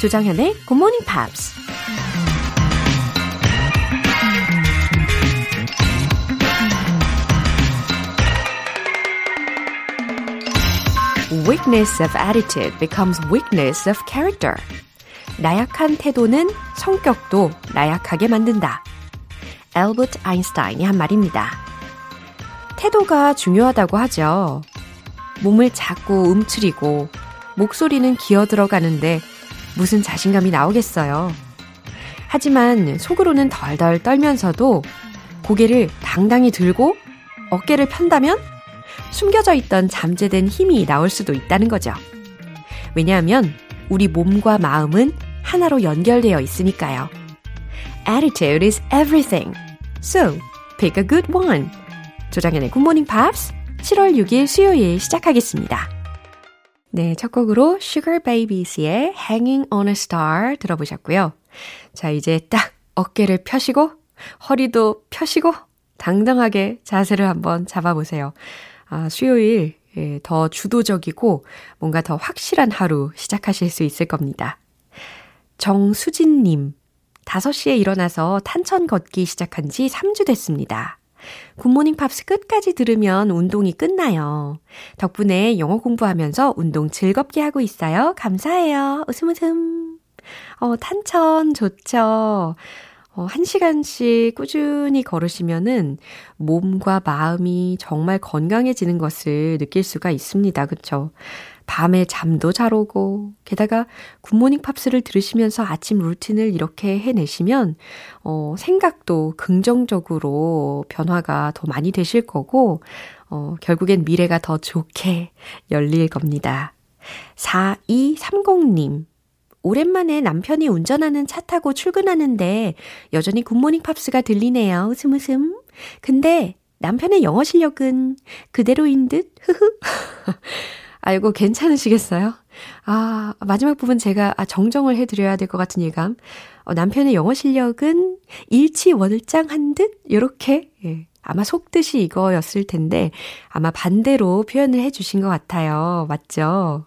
조정현의 Good Morning Pops. Weakness of attitude becomes weakness of character. 나약한 태도는 성격도 나약하게 만든다. 엘버트 아인슈타인이 한 말입니다. 태도가 중요하다고 하죠. 몸을 자꾸 움츠리고 목소리는 기어 들어가는데 무슨 자신감이 나오겠어요. 하지만 속으로는 덜덜 떨면서도 고개를 당당히 들고 어깨를 편다면 숨겨져 있던 잠재된 힘이 나올 수도 있다는 거죠. 왜냐하면 우리 몸과 마음은 하나로 연결되어 있으니까요. Attitude is everything. So, pick a good one. 조장현의 Morning Pops 7월 6일 수요일 시작하겠습니다. 네, 첫 곡으로 Sugar Babies의 Hanging on a Star 들어보셨고요. 자, 이제 딱 어깨를 펴시고 허리도 펴시고 당당하게 자세를 한번 잡아보세요. 아, 수요일 예, 더 주도적이고 뭔가 더 확실한 하루 시작하실 수 있을 겁니다. 정수진님, 5시에 일어나서 탄천 걷기 시작한 지 3주 됐습니다. 굿모닝 팝스 끝까지 들으면 운동이 끝나요. 덕분에 영어 공부하면서 운동 즐겁게 하고 있어요. 감사해요. 웃음 웃음. 어, 탄천 좋죠. 어, 한 시간씩 꾸준히 걸으시면은 몸과 마음이 정말 건강해지는 것을 느낄 수가 있습니다. 그쵸? 밤에 잠도 잘 오고, 게다가 굿모닝 팝스를 들으시면서 아침 루틴을 이렇게 해내시면, 어, 생각도 긍정적으로 변화가 더 많이 되실 거고, 어, 결국엔 미래가 더 좋게 열릴 겁니다. 4230님. 오랜만에 남편이 운전하는 차 타고 출근하는데 여전히 굿모닝 팝스가 들리네요. 웃음 웃음. 근데 남편의 영어 실력은 그대로인 듯? 흐흐. 아이고, 괜찮으시겠어요? 아, 마지막 부분 제가 아, 정정을 해드려야 될 것 같은 예감. 어, 남편의 영어 실력은 일치월장한 듯? 요렇게, 예. 아마 속뜻이 이거였을 텐데, 아마 반대로 표현을 해주신 것 같아요. 맞죠?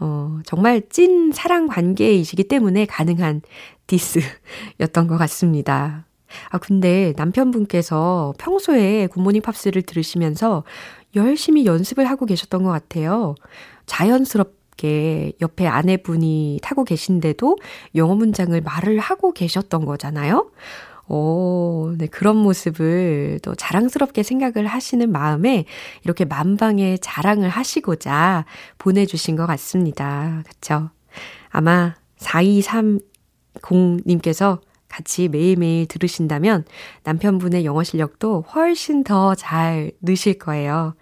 어, 정말 찐 사랑 관계이시기 때문에 가능한 디스였던 것 같습니다. 아, 근데 남편분께서 평소에 굿모닝 팝스를 들으시면서 열심히 연습을 하고 계셨던 것 같아요. 자연스럽게 옆에 아내분이 타고 계신데도 영어 문장을 말을 하고 계셨던 거잖아요. 오, 네, 그런 모습을 또 자랑스럽게 생각을 하시는 마음에 이렇게 만방에 자랑을 하시고자 보내주신 것 같습니다. 그쵸? 아마 4230님께서 같이 매일매일 들으신다면 남편분의 영어 실력도 훨씬 더 잘 느실 거예요.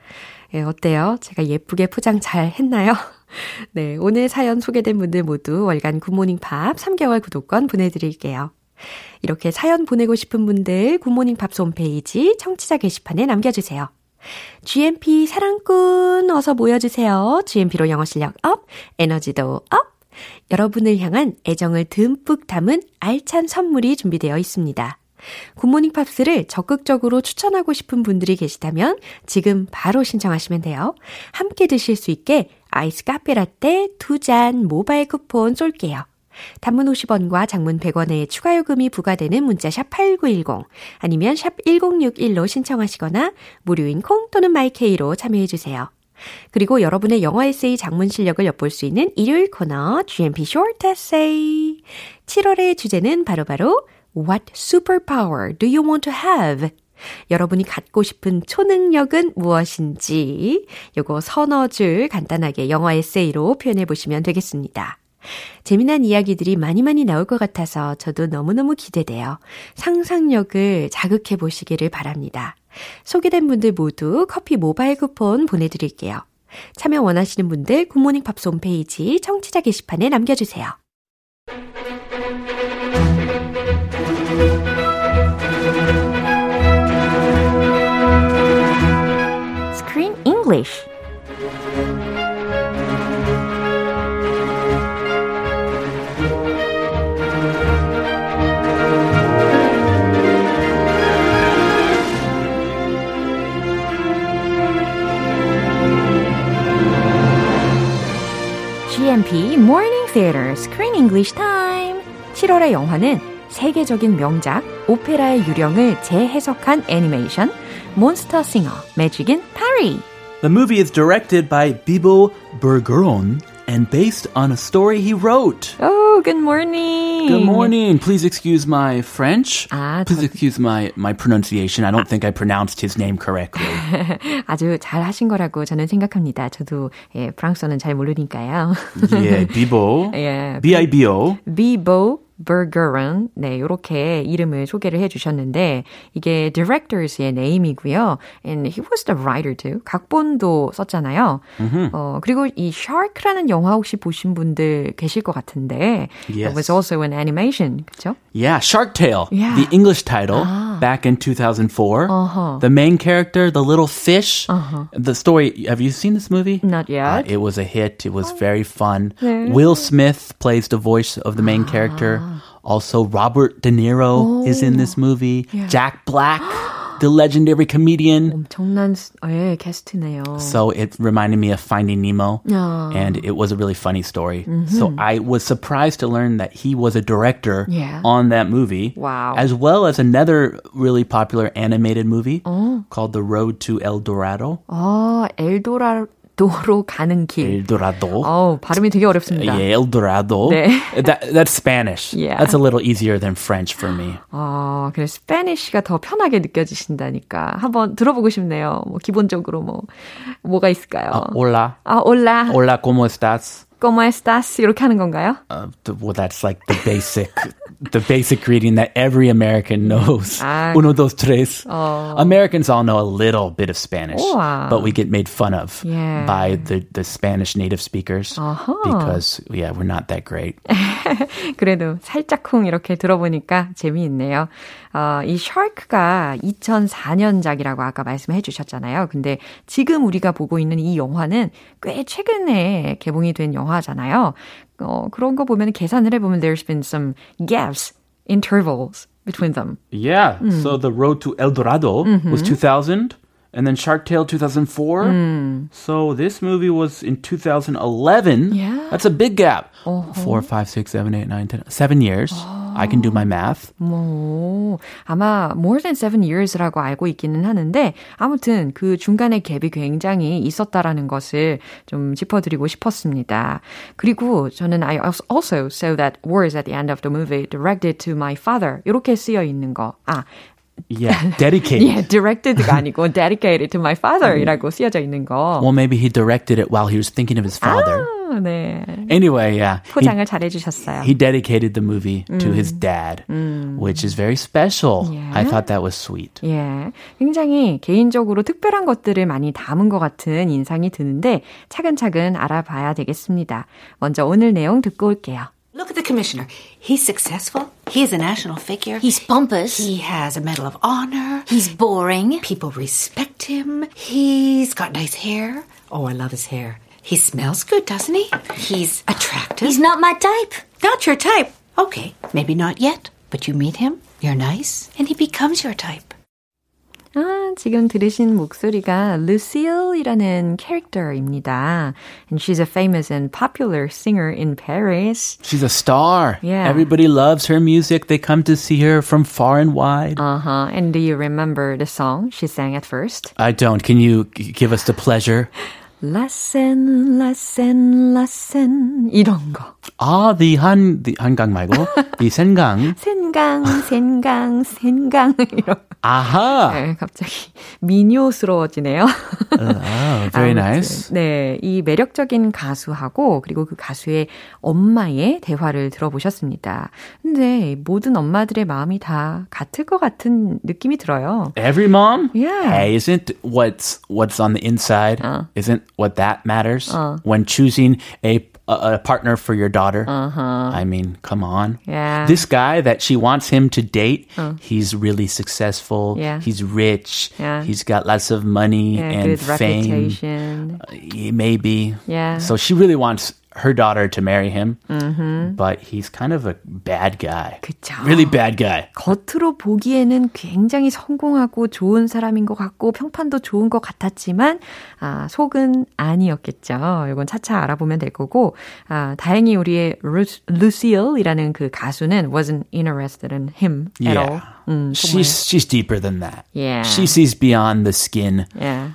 예, 어때요? 제가 예쁘게 포장 잘 했나요? 네, 오늘 사연 소개된 분들 모두 월간 굿모닝 팝스 3개월 구독권 보내드릴게요. 이렇게 사연 보내고 싶은 분들 굿모닝 팝스 홈페이지 청취자 게시판에 남겨주세요. GMP 사랑꾼 어서 모여주세요. GMP로 영어 실력 up, 에너지도 up! 여러분을 향한 애정을 듬뿍 담은 알찬 선물이 준비되어 있습니다. 굿모닝 팝스를 적극적으로 추천하고 싶은 분들이 계시다면 지금 바로 신청하시면 돼요. 함께 드실 수 있게 아이스 카페 라떼 두 잔 모바일 쿠폰 쏠게요. 단문 50원과 장문 100원의 추가 요금이 부과되는 문자 샵 8910 아니면 샵 1061로 신청하시거나 무료인 콩 또는 마이케이로 참여해 주세요. 그리고 여러분의 영어 에세이 작문 실력을 엿볼 수 있는 일요일 코너 GMP Short Essay. 7월의 주제는 바로바로 바로 What superpower do you want to have? 여러분이 갖고 싶은 초능력은 무엇인지 요거 서너 줄 간단하게 영어 에세이로 표현해 보시면 되겠습니다. 재미난 이야기들이 많이 많이 나올 것 같아서 저도 너무너무 기대돼요. 상상력을 자극해 보시기를 바랍니다. 소개된 분들 모두 커피 모바일 쿠폰 보내드릴게요. 참여 원하시는 분들 굿모닝 팝스 홈페이지 청취자 게시판에 남겨주세요. Screen English GMP Morning Theater Screen English Time. 7월의 영화는 세계적인 명작 오페라의 유령을 재해석한 애니메이션 몬스터 싱어 매직 인 파리. The movie is directed by Bibo Bergeron and based on a story he wrote. Oh, good morning. Good morning. Please excuse my French. 아, Please excuse my, my pronunciation. I don't think I pronounced his name correctly. 아주 잘 하신 거라고 저는 생각합니다. 저도 예, 프랑스어는 잘 모르니까요. yeah, Bibo. 예, B-I-B-O. 비보 버거런 네, 요렇게 이름을 소개를 해 주셨는데 이게 directors의 네임이고요. And he was the writer too. 각본도 썼잖아요. 어, 그리고 이 Shark라는 영화 혹시 보신 분들 계실 것 같은데 Yes. it was also an animation. 그렇죠? Yeah, Shark Tale. Yeah. The English title back in 2004. Uh-huh. The main character, the little fish. The story, have you seen this movie? Not Uh, yet. it was a hit. It was very fun. 네. Will Smith plays the voice of the main character. Also, Robert De Niro is in this movie. Jack Black, the legendary comedian. 엄청난 예, 캐스트네요. So it reminded me of Finding Nemo, Oh. and it was a really funny story. So I was surprised to learn that he was a director Yeah. on that movie, Wow. as well as another really popular animated movie called The Road to El Dorado. 아, 엘도라도로 가는 길. Dorado. 어, 발음이 되게 어렵습니다. El Dorado. 네. That, that's Spanish. Yeah. That's a little easier than French for me. 아, 그래 스페니쉬가 더 편하게 느껴지신다니까 한번 들어보고 싶네요. 뭐 기본적으로 뭐 뭐가 있을까요? Uh, hola. 아, 올라, Hola, ¿cómo estás? ¿cómo estás? 이렇게 하는 건가요? Uh, well, that's like the basic, the basic greeting that every American knows. Ah. Uno, dos, tres. Americans all know a little bit of Spanish, Uwa. but we get made fun of Yeah. by the, the Spanish native speakers because, yeah, we're not that great. 그래도 살짝쿵 이렇게 들어보니까 재미있네요. 어, 이 샤크가 2004년작이라고 아까 말씀해 주셨잖아요. 근데 지금 우리가 보고 있는 이 영화는 꽤 최근에 개봉이 된 영화잖아요. 어, 그런 거 보면 계산을 해보면 there's been some gaps, intervals between them. Yeah. So the road to El Dorado was 2000. And then Shark Tale 2004. So this movie was in 2011. Yeah. That's a big gap. Four, five, six, seven, eight, nine, ten, seven years. I can do my math. 뭐, 아마 more than seven years라고 알고 있기는 하는데, 아무튼 그 중간에 갭이 굉장히 있었다라는 것을 좀 짚어드리고 싶었습니다. 그리고 저는 I also saw that words at the end of the movie directed to my father. 이렇게 쓰여 있는 거. 아, Yeah, dedicated. 예, directed가 아니고 dedicated to my father이라고 쓰여져 있는 거. Well, maybe he directed it while he was thinking of his father. 아, 네. Anyway, yeah. He, 포장을 잘 해주셨어요. he dedicated the movie to his dad, which is very special. I Yeah. thought that was sweet. 예. 굉장히 개인적으로 특별한 것들을 많이 담은 것 같은 인상이 드는데 차근차근 알아봐야 되겠습니다. 먼저 오늘 내용 듣고 올게요. Look at the commissioner. He's successful. He is a national figure. He's pompous. he has a Medal of Honor. He's boring. People respect him. He's got nice hair. Oh, I love his hair. He smells good, doesn't he? He's attractive. He's not my type. not your type. Okay, maybe not yet, but you meet him, you're nice, and he becomes your type. 아, 지금 들으신 목소리가 Lucille이라는 캐릭터입니다. And she's a famous and popular singer in Paris. She's a star. Yeah. Everybody loves her music. They come to see her from far and wide. Uh-huh. And do you remember the song she sang at first? I don't. Can you g- give us the pleasure? 라센, 라센, 라센 이런 거. Ah, the Han, the 한강 말고, the 센강. 센강, 센강, 센강 이런 거. Aha. 네, 갑자기 미녀스러워지네요. Oh, very 아무튼, nice. 네, 이 매력적인 가수하고 그리고 그 가수의 엄마의 대화를 들어보셨습니다. 근데 모든 엄마들의 마음이 다 같을 것 같은 느낌이 들어요. Every mom? Yeah. Hey, isn't what's what's on the inside? Uh. Isn't what that matters when choosing a a, a partner for your daughter? Uh-huh. I mean, come on. Yeah. This guy that she wants him to date, he's really successful. Yeah. He's rich. Yeah. He's got lots of money Yeah, and fame. reputation. Uh, Maybe. Yeah. So she really wants her daughter to marry him, but he's kind of a bad guy. 그쵸. Really bad guy. 겉으로 보기에는 굉장히 성공하고 좋은 사람인 것 같고 평판도 좋은 것 같았지만 아, 속은 아니었겠죠. 이건 차차 알아보면 될 거고 아, 다행히 우리의 루시엘이라는 그 가수는 wasn't interested in him at Yeah. all. 음. She's she's deeper than that. Yeah. She sees beyond the skin. 예.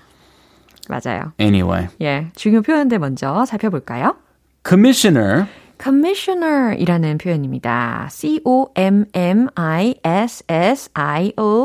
맞아요. Anyway, 예. 중요 표현들 먼저 살펴볼까요? commissioner commissioner이라는 표현입니다.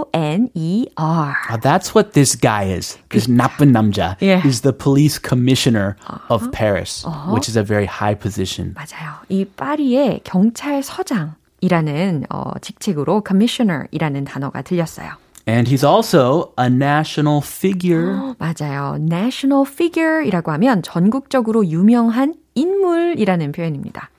C-O-M-M-I-S-S-I-O-N-E-R. Uh, that's what this guy is. This 나쁜 남자 Yeah. is the police commissioner of Paris, which is a very high position. 맞아요. 이 파리의 경찰서장이라는 어, 직책으로 commissioner이라는 단어가 들렸어요. And he's also a national figure. 맞아요. national figure이라고 하면 전국적으로 유명한 인물이라는 표현입니다.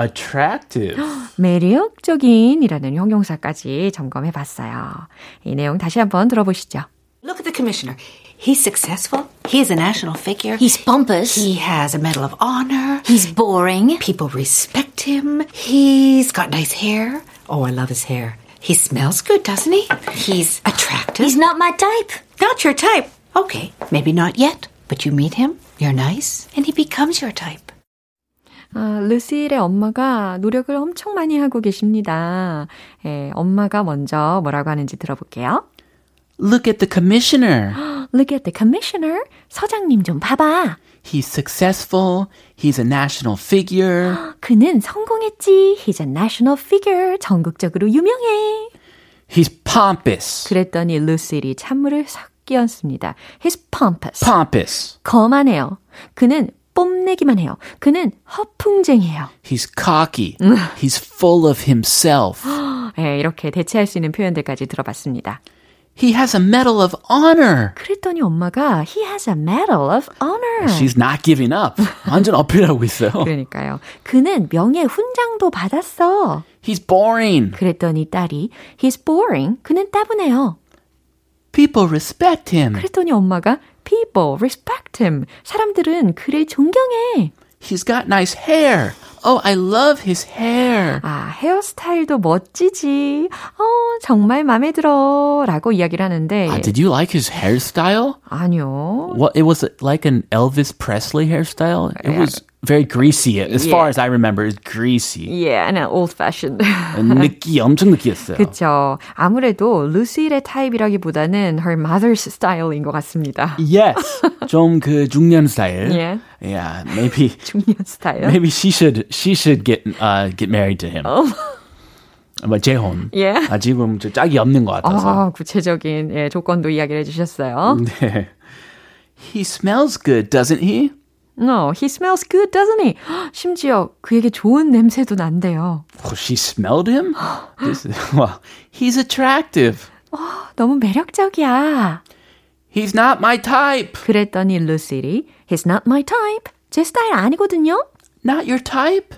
Attractive. 매력적인이라는 형용사까지 점검해 봤어요. 이 내용 다시 한번 들어보시죠. Look at the commissioner. He's successful. He is a national figure. He's pompous. he has a Medal of Honor. He's boring. People respect him. He's got nice hair. Oh, I love his hair. He smells good, doesn't he? He's attractive. He's not my type. not your type. Okay, maybe not yet, but you meet him, you're nice, and he becomes your type. 아, 루시의 엄마가 노력을 엄청 많이 하고 계십니다. 예, 엄마가 먼저 뭐라고 하는지 들어볼게요. Look at the commissioner. Look at the commissioner. 서장님 좀 봐봐. He's successful. He's a national figure. 그는 성공했지. He's a national figure. 전국적으로 유명해. He's pompous. 그랬더니 루시리 찬물을 싹 끼얹습니다. He's pompous. Pompous. 거만해요. 그는 뽐내기만 해요. 그는 허풍쟁이에요. He's cocky. He's full of himself. 예, 이렇게 대체할 수 있는 표현들까지 들어봤습니다. He has a Medal of Honor. 그랬더니 엄마가 He has a medal of honor. She's not giving up. 완전 어필하고 있어요. 그러니까요. 그는 명예 훈장도 받았어. He's boring. 그랬더니 딸이 He's boring. 그는 따분해요. People respect him. 그랬더니 엄마가 People respect him. 사람들은 그를 존경해. He's got nice hair. Oh, I love his hair. 아, 헤어스타일도 멋지지. 어, 정말 마음에 들어. 라고 이야기를 하는데. Uh, did you like his hairstyle? 아니요. What it was like an Elvis Presley hairstyle. It was very greasy. As far Yeah. as I remember, it's greasy. Yeah, and old fashioned. 느끼 엄청 느끼했어요. 그쵸. 아무래도 루시의 타입이라기보다는 her mother's style인 것 같습니다. Yes, 좀 그 중년 스타일. Yeah. Yeah, maybe 중년 스타일. maybe she should she should get uh get married to him. 뭐 재혼. Yeah. 아 지금 저 짝이 없는 것 같아서. 아, 구체적인 예, 조건도 이야기를 해주셨어요. 네. He smells good, doesn't he? No, he smells good, doesn't he? 헉, 심지어 그에게 좋은 냄새도 난대요. Oh, she smelled him. This is, well, he's attractive. 너무 매력적이야. He's not my type. 그랬더니 루시리, he's not my type. 제 스타일 아니거든요. Not your type?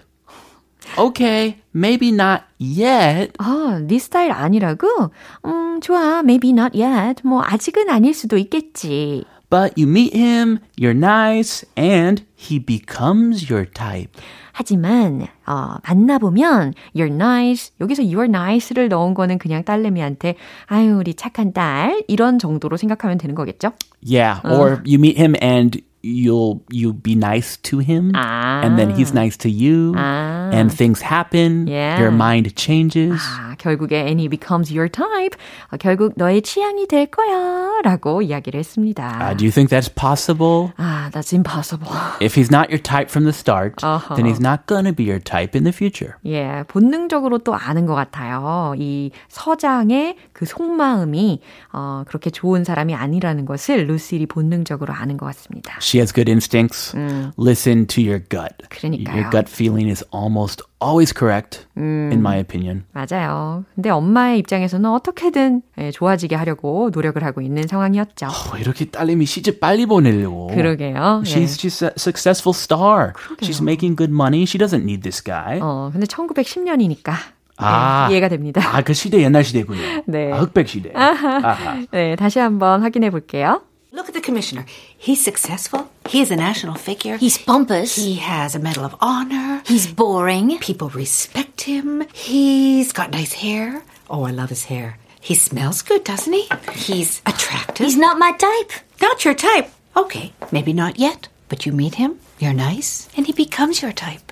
Okay, maybe not yet. 아, 네 스타일 아니라고? 음, 좋아. Maybe not yet. 뭐 아직은 아닐 수도 있겠지. But you meet him, you're nice, and he becomes your type. 하지만 어, 만나보면 you're nice 여기서 you're nice를 넣은 거는 그냥 딸내미한테 아유 우리 착한 딸 이런 정도로 생각하면 되는 거겠죠? Yeah, or you meet him and you'll you be nice to him 아. and then he's nice to you 아. and things happen Yeah. your mind changes 아, 결국에 and he becomes your type. 어, 결국 너의 취향이 될 거야 라고 이야기를 했습니다. uh, do you think that's possible 아, that's impossible. if he's not your type from the start Uh-huh. then he's not to be your type in the future 예, 본능적으로 또 아는 것 같아요. 이 서장의 그 속마음이 어, 그렇게 좋은 사람이 아니라는 것을 루실이 본능적으로 아는 것 같습니다. She has good instincts listen to your gut 그러니까요. your gut feeling is almost always correct in my opinion 맞아요. 근데 엄마의 입장에서는 어떻게든 예, 좋아지게 하려고 노력을 하고 있는 상황이었죠. 어, 이렇게 딸내미 시집 빨리 보내려고 그러게요. 예. She's she's a successful star. She's making good money. She doesn't need this guy. 어, 근데 1910년이니까 아. 이해가 됩니다. 아, 그 시대 옛날 시대군요. 네. 아, 흑백 시대. 아하. 네, 다시 한번 확인해 볼게요. look at the commissioner. He's successful. He is a national figure. He's pompous. He has a Medal of Honor. He's boring. People respect him. He's got nice hair. Oh, I love his hair. He smells good, doesn't he? He's attractive. He's not my type. not your type. Okay, maybe not yet, but you meet him, you're nice, and he becomes your type.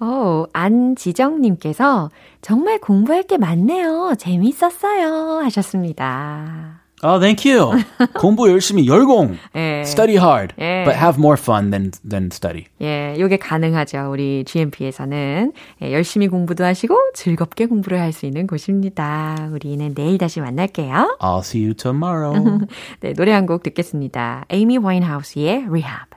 어, 안지정님께서 정말 공부할 게 많네요. 재밌었어요. 하셨습니다. Oh, thank you. 공부 열심히 열공. 예. Study hard, 예. but have more fun than than study. 예, 요게 가능하죠. 우리 GMP에서는. 예, 열심히 공부도 하시고 즐겁게 공부를 할 수 있는 곳입니다. 우리는 내일 다시 만날게요. I'll see you tomorrow. 네, 노래 한 곡 듣겠습니다. 에이미 와인하우스의 Rehab.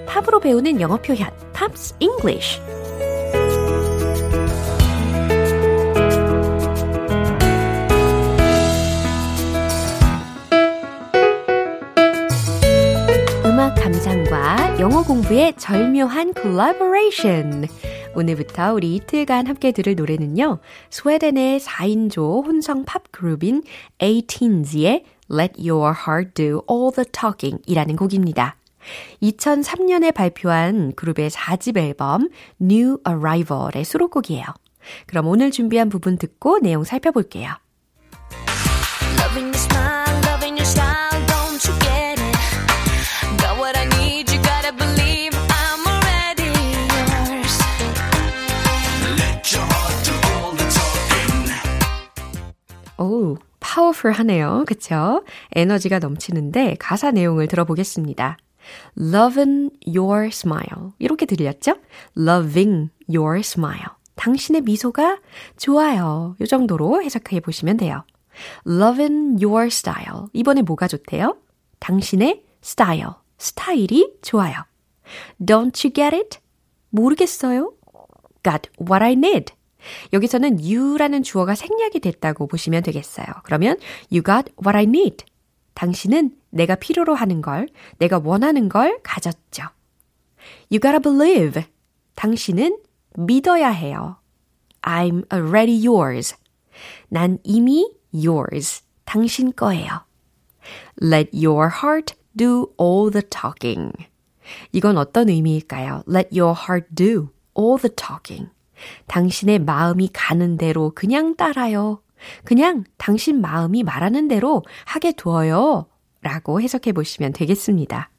팝으로 배우는 영어 표현 Pops English 음악 감상과 영어 공부의 절묘한 콜라보레이션. 오늘부터 우리 이틀간 함께 들을 노래는요. 스웨덴의 4인조 혼성 팝 그룹인 18s의 Let Your Heart Do All the Talking 이라는 곡입니다. 2003년에 발표한 그룹의 4집 앨범 New Arrival의 수록곡이에요. 그럼 오늘 준비한 부분 듣고 내용 살펴볼게요. 오, 파워풀하네요. 그쵸? 에너지가 넘치는데 가사 내용을 들어보겠습니다. Loving your smile. 이렇게 들렸죠? Loving your smile. 당신의 미소가 좋아요. 이 정도로 해석해 보시면 돼요. Loving your style. 이번에 뭐가 좋대요? 당신의 스타일. 스타일이 좋아요. Don't you get it? 모르겠어요? Got what I need. 여기서는 you라는 주어가 생략이 됐다고 보시면 되겠어요. 그러면 you got what I need. 당신은 내가 필요로 하는 걸, 내가 원하는 걸 가졌죠. You gotta believe. 당신은 믿어야 해요. I'm already yours. 난 이미 yours. 당신 거예요. Let your heart do all the talking. 이건 어떤 의미일까요? Let your heart do all the talking. 당신의 마음이 가는 대로 그냥 따라요. 그냥 당신 마음이 말하는 대로 하게 두어요. 라고 해석해 보시면 되겠습니다.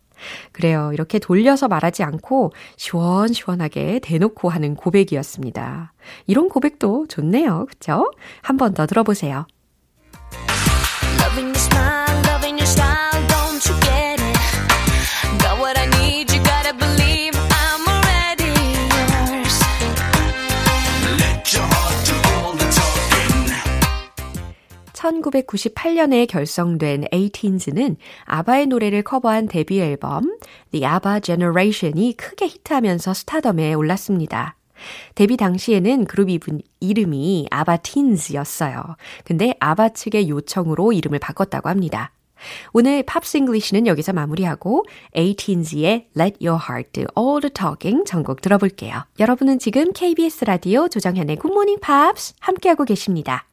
그래요. 이렇게 돌려서 말하지 않고 시원시원하게 대놓고 하는 고백이었습니다. 이런 고백도 좋네요. 그쵸? 한 번 더 들어보세요. 1998년에 결성된 18s는 아바의 노래를 커버한 데뷔 앨범 The ABBA Generation이 크게 히트하면서 스타덤에 올랐습니다. 데뷔 당시에는 그룹 이름이 ABBA Teens였어요. 근데 아바 측의 요청으로 이름을 바꿨다고 합니다. 오늘 Pops English는 여기서 마무리하고 18s의 Let Your Heart Do All the Talking 전곡 들어볼게요. 여러분은 지금 KBS 라디오 조정현의 Good Morning Pops 함께하고 계십니다.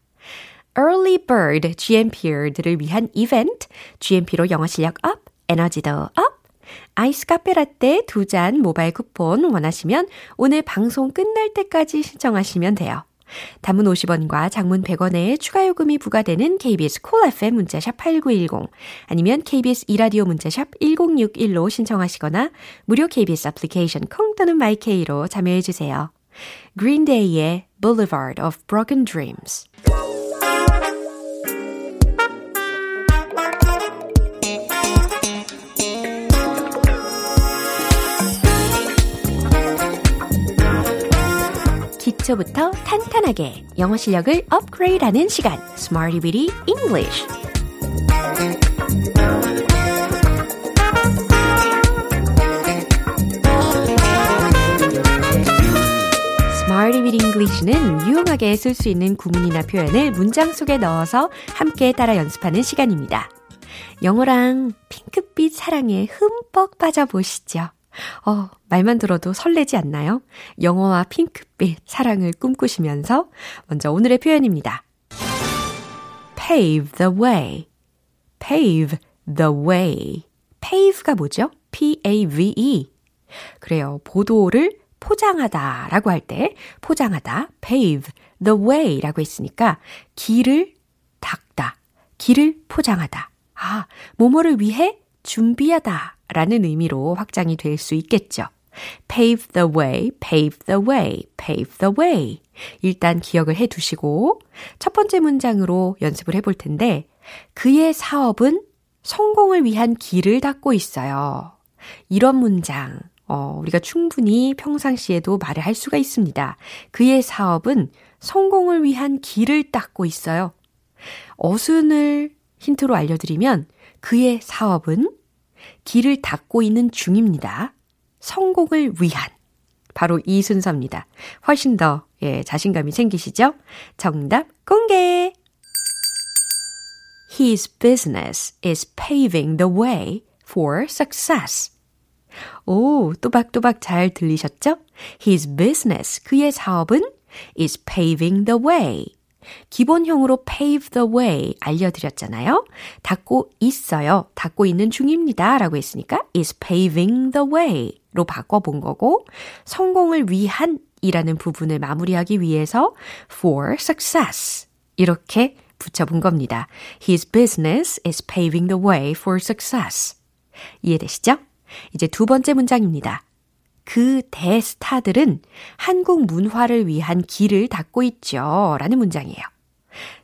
Early Bird GMP들을 위한 이벤트, GMP로 영어 실력 up, 에너지도 up, 아이스 카페 라떼 두 잔 모바일 쿠폰 원하시면 오늘 방송 끝날 때까지 신청하시면 돼요. 단문 50원과 장문 100원의 추가 요금이 부과되는 KBS Cool FM 문자샵 8910 아니면 KBS 이라디오 문자샵 1061로 신청하시거나 무료 KBS 애플리케이션 콩 또는 My K로 참여해 주세요. Green Day의 Boulevard of Broken Dreams 기초부터 탄탄하게 영어 실력을 업그레이드하는 시간, Smarty Bitty English. Bitty English는 유용하게 쓸 수 있는 구문이나 표현을 문장 속에 넣어서 함께 따라 연습하는 시간입니다. 영어랑 핑크빛 사랑에 흠뻑 빠져보시죠. 어, 말만 들어도 설레지 않나요? 영어와 핑크빛 사랑을 꿈꾸시면서 먼저 오늘의 표현입니다. pave the way. pave the way. pave가 뭐죠? p-a-v-e. 그래요. 보도를 포장하다 라고 할 때 포장하다, pave the way 라고 했으니까 길을 닦다, 길을 포장하다. 아, 뭐뭐를 위해 준비하다 라는 의미로 확장이 될 수 있겠죠. pave the way, pave the way, pave the way. 일단 기억을 해 두시고 첫 번째 문장으로 연습을 해볼 텐데 그의 사업은 성공을 위한 길을 닦고 있어요. 이런 문장, 어, 우리가 충분히 평상시에도 말을 할 수가 있습니다. 그의 사업은 성공을 위한 길을 닦고 있어요. 어순을 힌트로 알려드리면 그의 사업은 길을 닦고 있는 중입니다. 성공을 위한. 바로 이 순서입니다. 훨씬 더, 예, 자신감이 생기시죠? 정답 공개! His business is paving the way for success. 오, 또박또박 잘 들리셨죠? His business, 그의 사업은 is paving the way. 기본형으로 pave the way 알려드렸잖아요. 닦고 있어요. 닦고 있는 중입니다. 라고 했으니까 is paving the way 로 바꿔본 거고 성공을 위한 이라는 부분을 마무리하기 위해서 for success 이렇게 붙여본 겁니다. His business is paving the way for success. 이해되시죠? 이제 두 번째 문장입니다. 그 대스타들은 한국 문화를 위한 길을 닦고 있죠. 라는 문장이에요.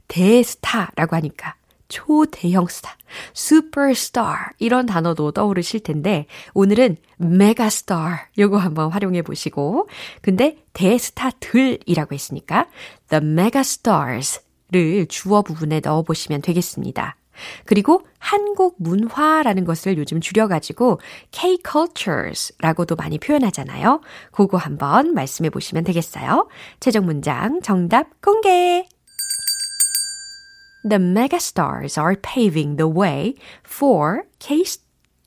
대스타라고 하니까 초대형 스타, 슈퍼스타 이런 단어도 떠오르실 텐데 오늘은 메가스타 요거 한번 활용해 보시고 근데 대스타들이라고 했으니까 the megastars를 주어 부분에 넣어 보시면 되겠습니다. 그리고 한국 문화라는 것을 요즘 줄여가지고 K-cultures라고도 많이 표현하잖아요. 그거 한번 말씀해 보시면 되겠어요. 최종 문장 정답 공개! The megastars are paving the way for K,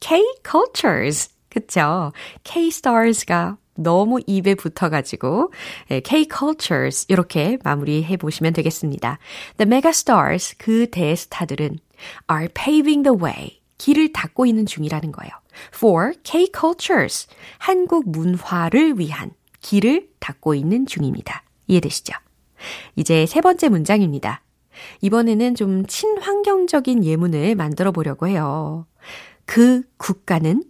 K-cultures. 그쵸? K-stars가 너무 입에 붙어가지고 K-cultures 이렇게 마무리해 보시면 되겠습니다. The megastars, 그 대스타들은 are paving the way. 길을 닦고 있는 중이라는 거예요. For K-cultures. 한국 문화를 위한 길을 닦고 있는 중입니다. 이해되시죠? 이제 세 번째 문장입니다. 이번에는 좀 친환경적인 예문을 만들어 보려고 해요. 그 국가는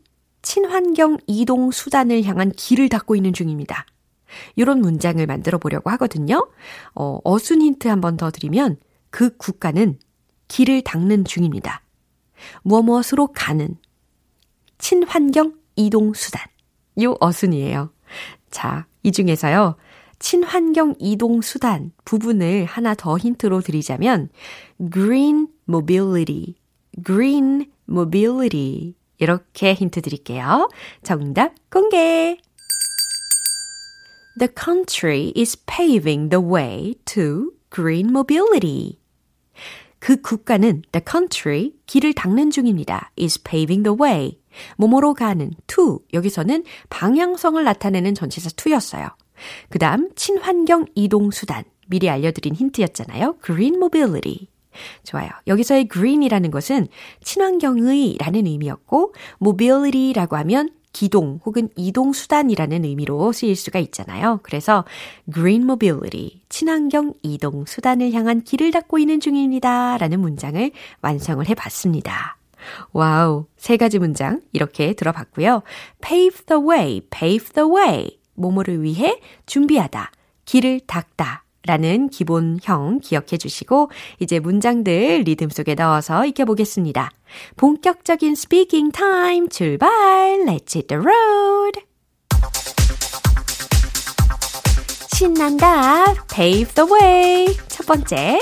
친환경 이동 수단을 향한 길을 닦고 있는 중입니다. 이런 문장을 만들어 보려고 하거든요. 어, 어순 힌트 한 번 더 드리면 그 국가는 길을 닦는 중입니다. 무엇으로 가는 친환경 이동 수단. 요 어순이에요. 자, 이 중에서요. 친환경 이동 수단 부분을 하나 더 힌트로 드리자면 green mobility, green mobility 이렇게 힌트 드릴게요. 정답 공개! The country is paving the way to green mobility. 그 국가는 the country 길을 닦는 중입니다. is paving the way. 뭐뭐로 가는 to 여기서는 방향성을 나타내는 전치사 to였어요. 그 다음 친환경 이동 수단 미리 알려드린 힌트였잖아요. green mobility. 좋아요. 여기서의 green이라는 것은 친환경의 라는 의미였고, mobility라고 하면 기동 혹은 이동 수단이라는 의미로 쓰일 수가 있잖아요. 그래서 green mobility, 친환경 이동 수단을 향한 길을 닦고 있는 중입니다. 라는 문장을 완성을 해 봤습니다. Wow. 세 가지 문장 이렇게 들어봤고요. pave the way, pave the way. 뭐뭐를 위해 준비하다, 길을 닦다. 라는 기본형 기억해 주시고 이제 문장들 리듬 속에 넣어서 익혀보겠습니다. 본격적인 스피킹 타임 출발! Let's hit the road! 신난다. pave the way. 첫 번째.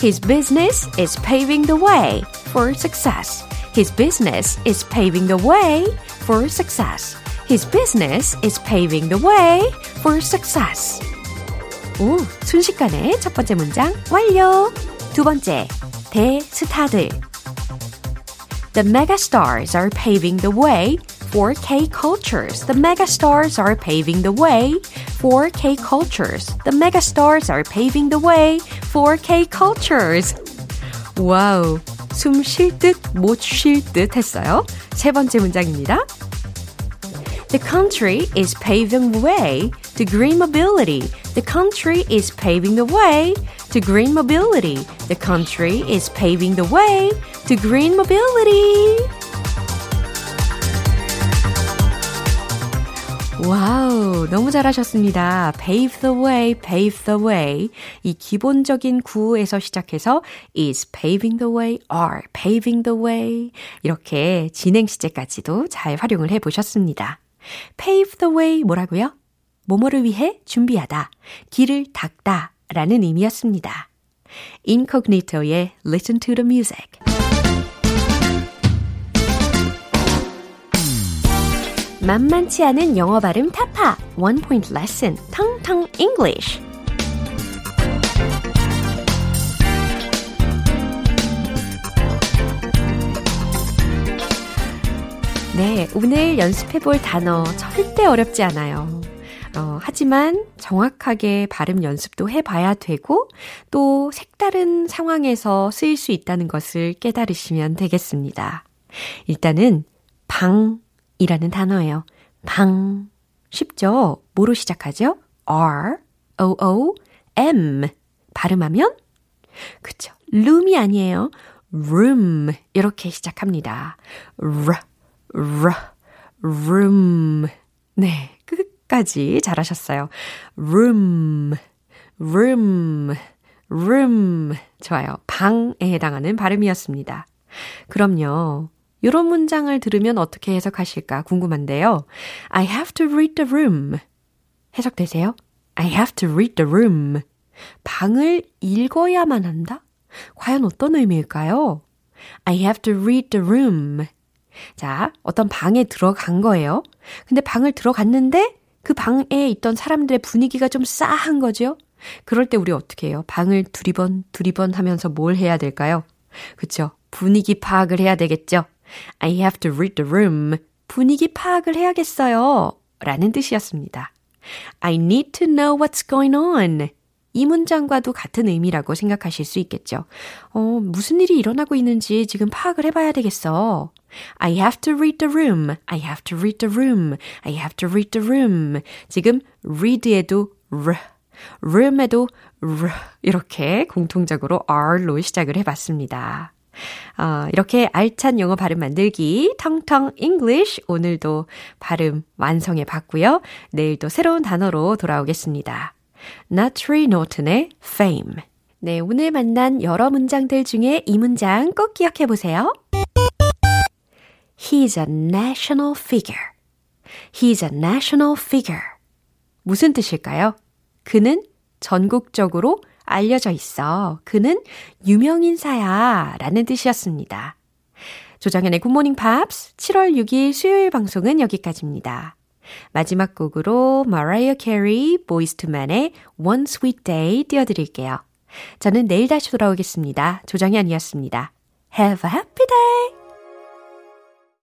His business is paving the way for success. His business is paving the way for success. His business is paving the way for success. 오, 순식간에 첫 번째 문장 완료. 두 번째, 대스타들. The megastars are paving the way for K-cultures. The megastars are paving the way for K-cultures. The megastars are paving the way for K-cultures. 와우, 숨 쉴 듯 못 쉴 듯 했어요. 세 번째 문장입니다. The country is paving the way to green mobility. The country is paving the way to green mobility. The country is paving the way to green mobility. 와우, 너무 잘하셨습니다. pave the way, pave the way. 이 기본적인 구에서 시작해서 is paving the way, are paving the way. 이렇게 진행 시제까지도 잘 활용을 해 보셨습니다. pave the way 뭐라고요? 뭐뭐를 위해 준비하다, 길을 닦다 라는 의미였습니다. Incognito의 Listen to the Music. 만만치 않은 영어 발음 타파 One Point Lesson 텅텅 English 네, 오늘 연습해 볼 단어 절대 어렵지 않아요. 어, 하지만 정확하게 발음 연습도 해봐야 되고 또 색다른 상황에서 쓰일 수 있다는 것을 깨달으시면 되겠습니다. 일단은 방이라는 단어예요. 방. 쉽죠? 뭐로 시작하죠? R, O, O, M. 발음하면? 그쵸. room이 아니에요. room. 이렇게 시작합니다. R, R, room. 네. 끝까지 잘하셨어요. room, room, room. 좋아요. 방에 해당하는 발음이었습니다. 그럼요. 이런 문장을 들으면 어떻게 해석하실까 궁금한데요. I have to read the room. 해석되세요? I have to read the room. 방을 읽어야만 한다? 과연 어떤 의미일까요? I have to read the room. 자, 어떤 방에 들어간 거예요. 근데 방을 들어갔는데 그 방에 있던 사람들의 분위기가 좀 싸한 거죠? 그럴 때 우리 어떻게 해요? 방을 두리번, 두리번 하면서 뭘 해야 될까요? 그쵸? 분위기 파악을 해야 되겠죠? I have to read the room. 분위기 파악을 해야겠어요. 라는 뜻이었습니다. I need to know what's going on. 이 문장과도 같은 의미라고 생각하실 수 있겠죠. 어, 무슨 일이 일어나고 있는지 지금 파악을 해봐야 되겠어. I have to read the room. I have to read the room. I have to read the room. 지금 read에도 r, room에도 r 이렇게 공통적으로 r로 시작을 해봤습니다. 어, 이렇게 알찬 영어 발음 만들기 텅텅 English 오늘도 발음 완성해 봤고요. 내일도 새로운 단어로 돌아오겠습니다. 나트리 노튼의 fame. 네, 오늘 만난 여러 문장들 중에 이 문장 꼭 기억해 보세요. He's a national figure. He's a national figure. 무슨 뜻일까요? 그는 전국적으로 알려져 있어. 그는 유명인사야. 라는 뜻이었습니다. 조정현의 굿모닝 팝스 7월 6일 수요일 방송은 여기까지입니다. 마지막 곡으로 머라이어 캐리, Boyz II Men의 One Sweet Day 띄워드릴게요. 저는 내일 다시 돌아오겠습니다. 조정현이었습니다. Have a happy day!